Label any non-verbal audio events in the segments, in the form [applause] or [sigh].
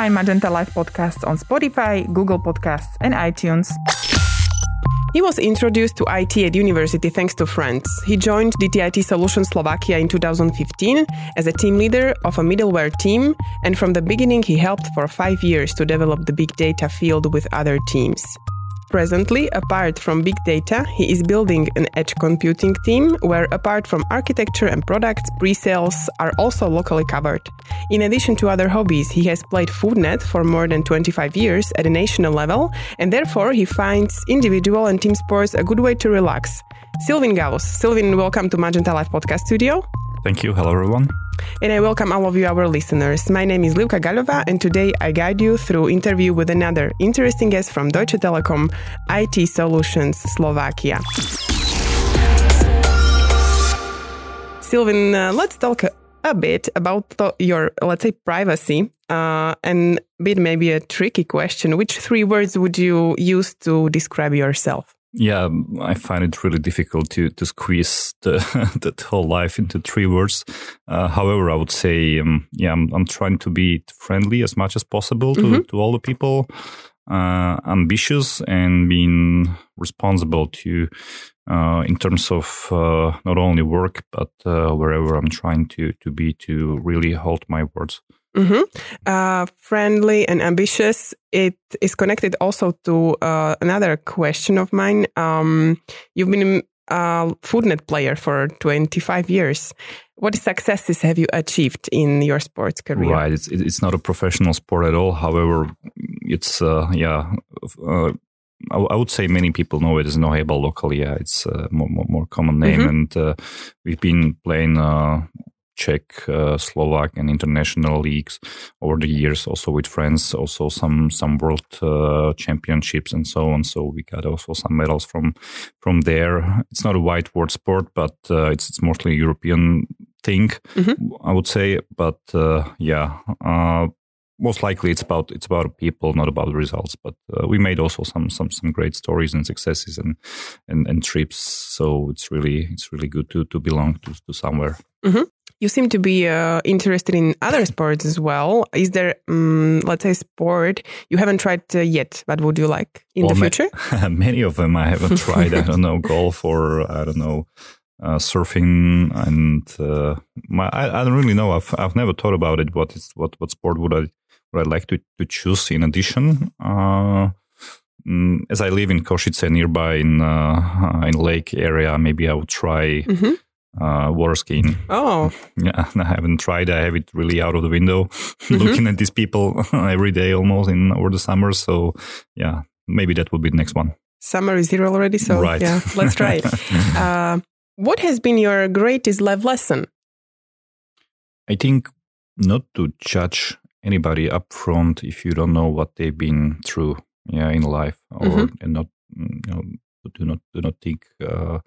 find Magenta Life podcasts on Spotify, Google Podcasts, and iTunes. He was introduced to IT at university thanks to friends. He joined DTIT Solutions Slovakia in 2015 as a team leader of a middleware team, and from the beginning, he helped for five years to develop the big data field with other teams. Presently, apart from big data, he is building an edge computing team where, apart from architecture and products, pre sales are also locally covered. In addition to other hobbies, he has played footnet for more than 25 years at a national level, and therefore he finds individual and team sports a good way to relax. Silvin Galus. Sylvain, welcome to Magenta Life Podcast Studio. Thank you. Hello, everyone. And I welcome all of you, our listeners. My name is Luka Galova, and today I guide you through interview with another interesting guest from Deutsche Telekom IT Solutions Slovakia. Silvin, uh, let's talk a bit about the, your, let's say, privacy, uh, and bit maybe a tricky question. Which three words would you use to describe yourself? Yeah, I find it really difficult to to squeeze the [laughs] that whole life into three words. Uh, however, I would say, um, yeah, I'm, I'm trying to be friendly as much as possible to, mm-hmm. to all the people, uh, ambitious, and being responsible to uh, in terms of uh, not only work but uh, wherever I'm trying to to be to really hold my words. Mm-hmm. Uh, friendly and ambitious. It is connected also to uh, another question of mine. Um, you've been a footnet player for 25 years. What successes have you achieved in your sports career? Right, it's it's not a professional sport at all. However, it's uh, yeah. Uh, I, would say many people know it as nohejbal locally. Yeah, it's a more, more, more common name, mm-hmm. and uh, we've been playing uh, Czech, uh, Slovak, and international leagues over the years. Also with friends, also some some world uh, championships and so on. So we got also some medals from from there. It's not a white word sport, but uh, it's it's mostly a European thing, mm-hmm. I would say. But uh, yeah uh, most likely it's about it's about people, not about results. But uh, we made also some some some great stories and successes and and, and trips. So it's really it's really good to to belong to, to somewhere. Mm-hmm. You seem to be uh, interested in other sports as well. Is there, um, let's say, sport you haven't tried uh, yet, but would you like in well, the future? Ma- [laughs] many of them I haven't tried. I don't know, [laughs] golf or I don't know, uh, surfing, and uh, my, I, I, don't really know. I've I've never thought about it. What is what what sport would I would I like to to choose in addition? Uh, mm, as I live in Košice nearby in uh, in lake area, maybe I would try. Mm-hmm uh, water skiing. Oh, [laughs] yeah, I haven't tried. I have it really out of the window, [laughs] mm-hmm. looking at these people [laughs] every day almost in over the summer. So yeah, maybe that would be the next one. Summer is here already, so right. yeah, let's try it. uh, what has been your greatest life lesson? I think not to judge anybody up front if you don't know what they've been through, yeah, in life, or mm-hmm. and not you know do not do not think. Uh,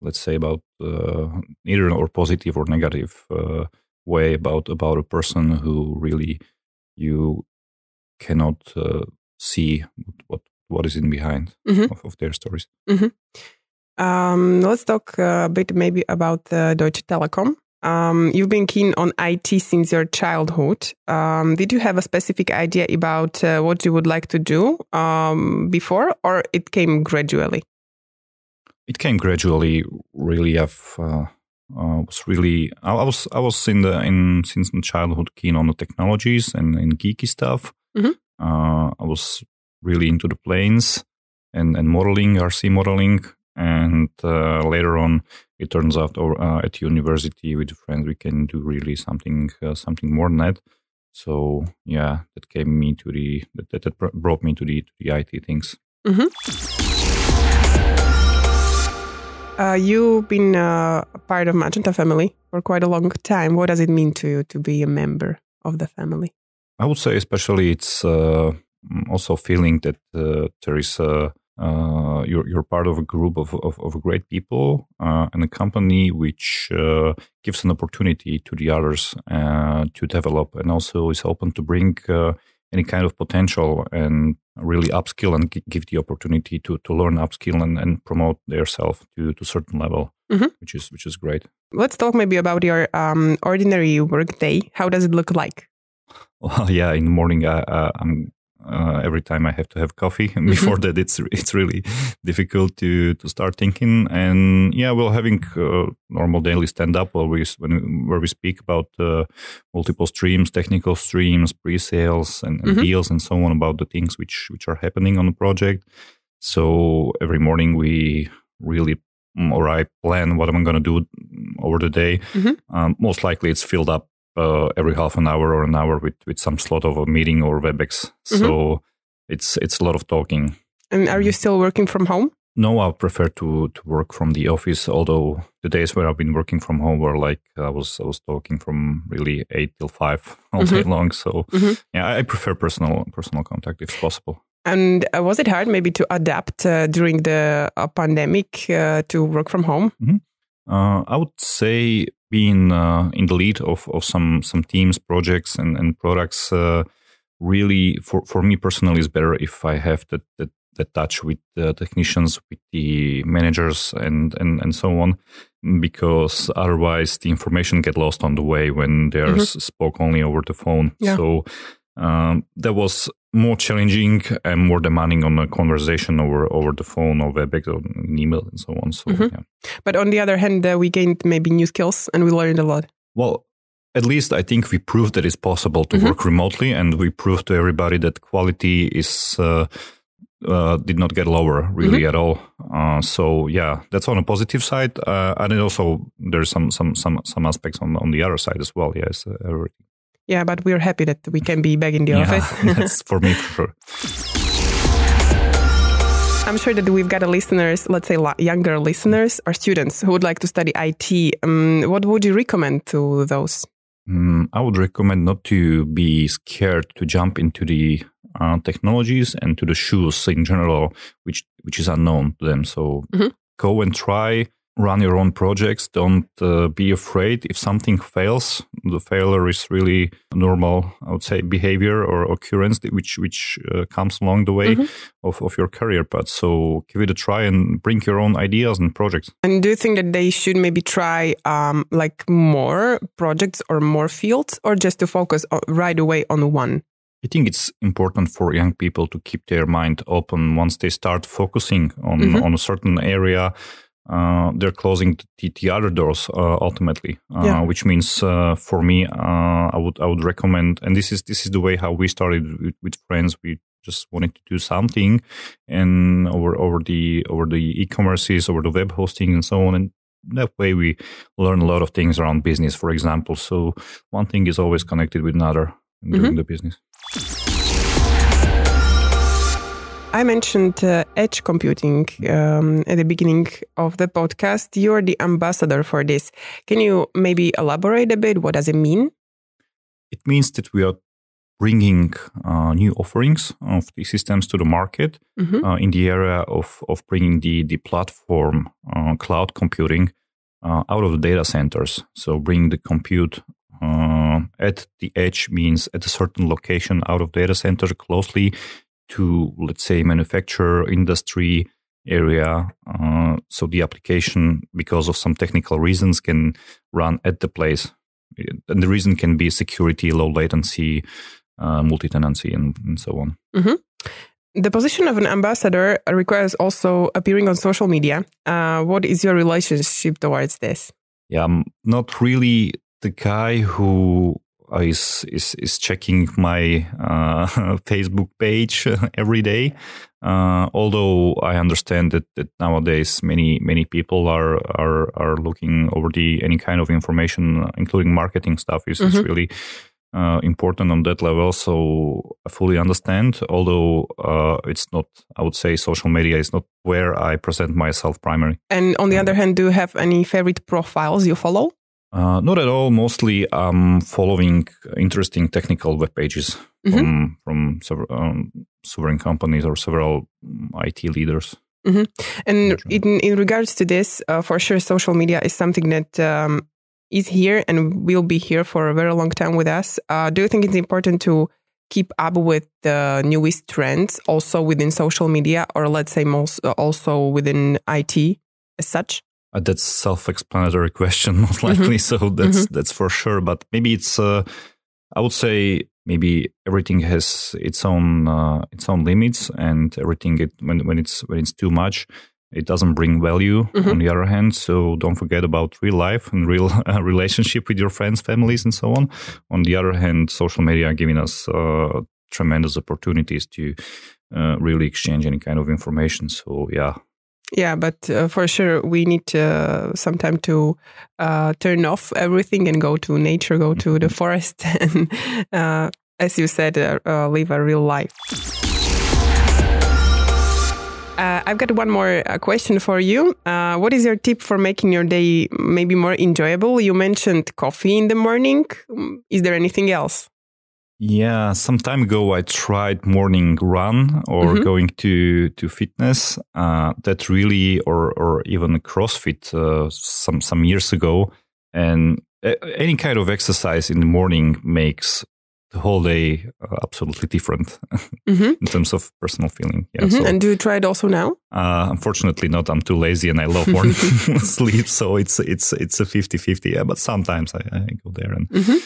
let's say about uh, either or positive or negative uh, way about about a person who really you cannot uh, see what what is in behind mm-hmm. of, of, their stories. Mm-hmm. Um, let's talk a bit maybe about Deutsche Telekom. Um, you've been keen on IT since your childhood. Um, did you have a specific idea about uh, what you would like to do um, before, or it came gradually? It came gradually. Really, I've uh, uh, was really I, I, was I was in the in since my childhood keen on the technologies and, and geeky stuff. Mm-hmm. Uh, I was really into the planes and and modeling, RC modeling, and uh, later on, it turns out or, uh, at university with friends we can do really something uh, something more than that. So yeah, that came me to the that, that brought me to the to the IT things. Mm-hmm. Uh, you've been uh, a part of Magenta family for quite a long time. What does it mean to you to be a member of the family? I would say, especially, it's uh, also feeling that uh, there is a uh, you're you're part of a group of of, of great people uh, and a company which gives an opportunity to the others to develop and also is open to bring any kind of potential and really upskill and give the opportunity to to learn upskill and, and promote themselves to to certain level mm-hmm. which is which is great. Let's talk maybe about your um, ordinary work day how does it look like? [laughs] Well, yeah, in the morning I, I'm uh, every time I have to have coffee. [laughs] And mm-hmm. before that, it's it's really [laughs] difficult to to start thinking. And yeah, we're having uh, normal daily stand up where we when, where we speak about uh, multiple streams, technical streams, pre sales, and, and mm-hmm. deals, and so on about the things which which are happening on the project. So every morning we really mm, or I plan what I'm going to do over the day. Mm-hmm. Um, most likely, it's filled up uh, every half an hour or an hour with, with some slot of a meeting or WebEx. Mm-hmm. So it's it's a lot of talking. And are you still working from home? No, I prefer to to work from the office. Although the days where I've been working from home were like I was I was talking from really eight till five [laughs] all mm-hmm. day long. So mm-hmm. yeah, I prefer personal personal contact if possible. And uh, was it hard maybe to adapt uh, during the uh, pandemic uh, to work from home? Mm-hmm. Uh, I would say being uh, in the lead of, of some some teams, projects, and, and products uh, really for, for me personally is better if I have that that, that touch with the technicians, with the managers, and and and so on, because otherwise the information get lost on the way when there's mm-hmm. spoke only over the phone. Yeah. So um, that was more challenging and more demanding on a conversation over over the phone or WebEx or email and so on. So, mm-hmm. yeah. But on the other hand, uh, we gained maybe new skills and we learned a lot. Well, at least I think we proved that it's possible to mm-hmm. work remotely, and we proved to everybody that quality is. Uh, uh, did not get lower really mm-hmm. at all. Uh, so yeah, that's on a positive side, uh, and also there's some some some some aspects on on the other side as well. Yes, uh, everything. Yeah, but we're happy that we can be back in the yeah, office. [laughs] that's for me for sure. [laughs] I'm sure that we've got a listeners, let's say younger listeners or students who would like to study IT. Um, what would you recommend to those? Mm, I would recommend not to be scared to jump into the uh, technologies and to the shoes in general, which which is unknown to them. So mm-hmm. go and try run your own projects. Don't uh, be afraid if something fails. The failure is really normal, I would say, behavior or occurrence which which uh, comes along the way mm-hmm. of, of your career path. So give it a try and bring your own ideas and projects. And do you think that they should maybe try um, like more projects or more fields, or just to focus right away on one? I think it's important for young people to keep their mind open once they start focusing on, mm-hmm. on a certain area uh, they're closing the, the other doors uh, ultimately, uh, yeah. which means uh, for me, uh, I would I would recommend, and this is this is the way how we started with, with, friends. We just wanted to do something, and over over the over the e-commerces, over the web hosting, and so on, and that way we learn a lot of things around business, for example. So one thing is always connected with another during mm-hmm. the business. I mentioned uh, edge computing um, at the beginning of the podcast. You're the ambassador for this. Can you maybe elaborate a bit? What does it mean? It means that we are bringing uh, new offerings of the systems to the market mm-hmm. uh, in the area of, of bringing the, the platform uh, cloud computing uh, out of the data centers. So bring the compute uh, at the edge means at a certain location out of data center closely to let's say manufacturer industry area uh, so the application because of some technical reasons can run at the place. And the reason can be security low latency uh, multi-tenancy and, and so on. Mm-hmm. the position of an ambassador requires also appearing on social media. Uh, what is your relationship towards this? Yeah i'm not really the guy who is is is checking my uh, [laughs] Facebook page every day. Uh, although I understand that, that nowadays many many people are are are looking over the any kind of information, including marketing stuff, is, mm-hmm. really uh, important on that level. So I fully understand. Although uh, it's not, I would say, social media is not where I present myself primarily. And on the other hand, do you have any favorite profiles you follow? Uh, not at all. Mostly, I'm following interesting technical web pages mm-hmm. from from several, um, sovereign companies or several um, IT leaders. Mm-hmm. And in in regards to this, uh, for sure, social media is something that um, is here and will be here for a very long time with us. Uh, do you think it's important to keep up with the newest trends, also within social media, or let's say most also within IT as such? Uh, that's self-explanatory [laughs] question, most mm-hmm. likely. Mm-hmm. So that's mm-hmm. that's for sure. But maybe it's, uh, I would say, maybe everything has its own uh, its own limits, and everything it, when when it's when it's too much, it doesn't bring value. Mm-hmm. On the other hand, so don't forget about real life and real [laughs] uh, relationship with your friends, families, and so on. On the other hand, social media are giving us uh, tremendous opportunities to uh, really exchange any kind of information. So yeah, yeah, but uh, for sure we need uh, some time to uh, turn off everything and go to nature, go to the mm-hmm. forest, [laughs] and uh, as you said, uh, uh, live a real life. I've got one more question for you. what is your tip for making your day maybe more enjoyable? You mentioned coffee in the morning. Is there anything else? Yeah, some time ago I tried morning run or mm-hmm. going to to fitness. Uh, that really, or or even CrossFit uh, some some years ago, and any kind of exercise in the morning makes the whole day uh, absolutely different [laughs] mm-hmm. in terms of personal feeling. Yeah. Mm-hmm. So, and do you try it also now? Uh, unfortunately not. I'm too lazy and I love [laughs] morning [laughs] sleep. So it's, it's, it's a 50 50. Yeah. But sometimes I, I go there and, mm-hmm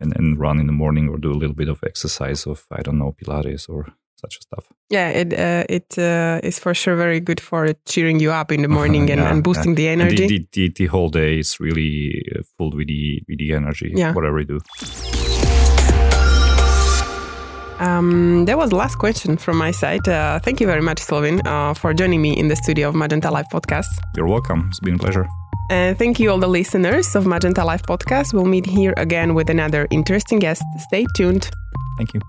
and, and run in the morning or do a little bit of exercise of I don't know Pilates or such stuff. Yeah, it uh, it uh, is for sure very good for cheering you up in the [laughs] morning and, yeah, and, boosting yeah. the energy. The, the, the, whole day is really uh, full with the with the energy. Yeah. whatever you do. Um, that was the last question from my side. Uh, thank you very much, Silvin, uh, for joining me in the studio of Magenta Life podcast. You're welcome. It's been a pleasure. And thank you, all the listeners of Magenta Life podcast. We'll meet here again with another interesting guest. Stay tuned. Thank you.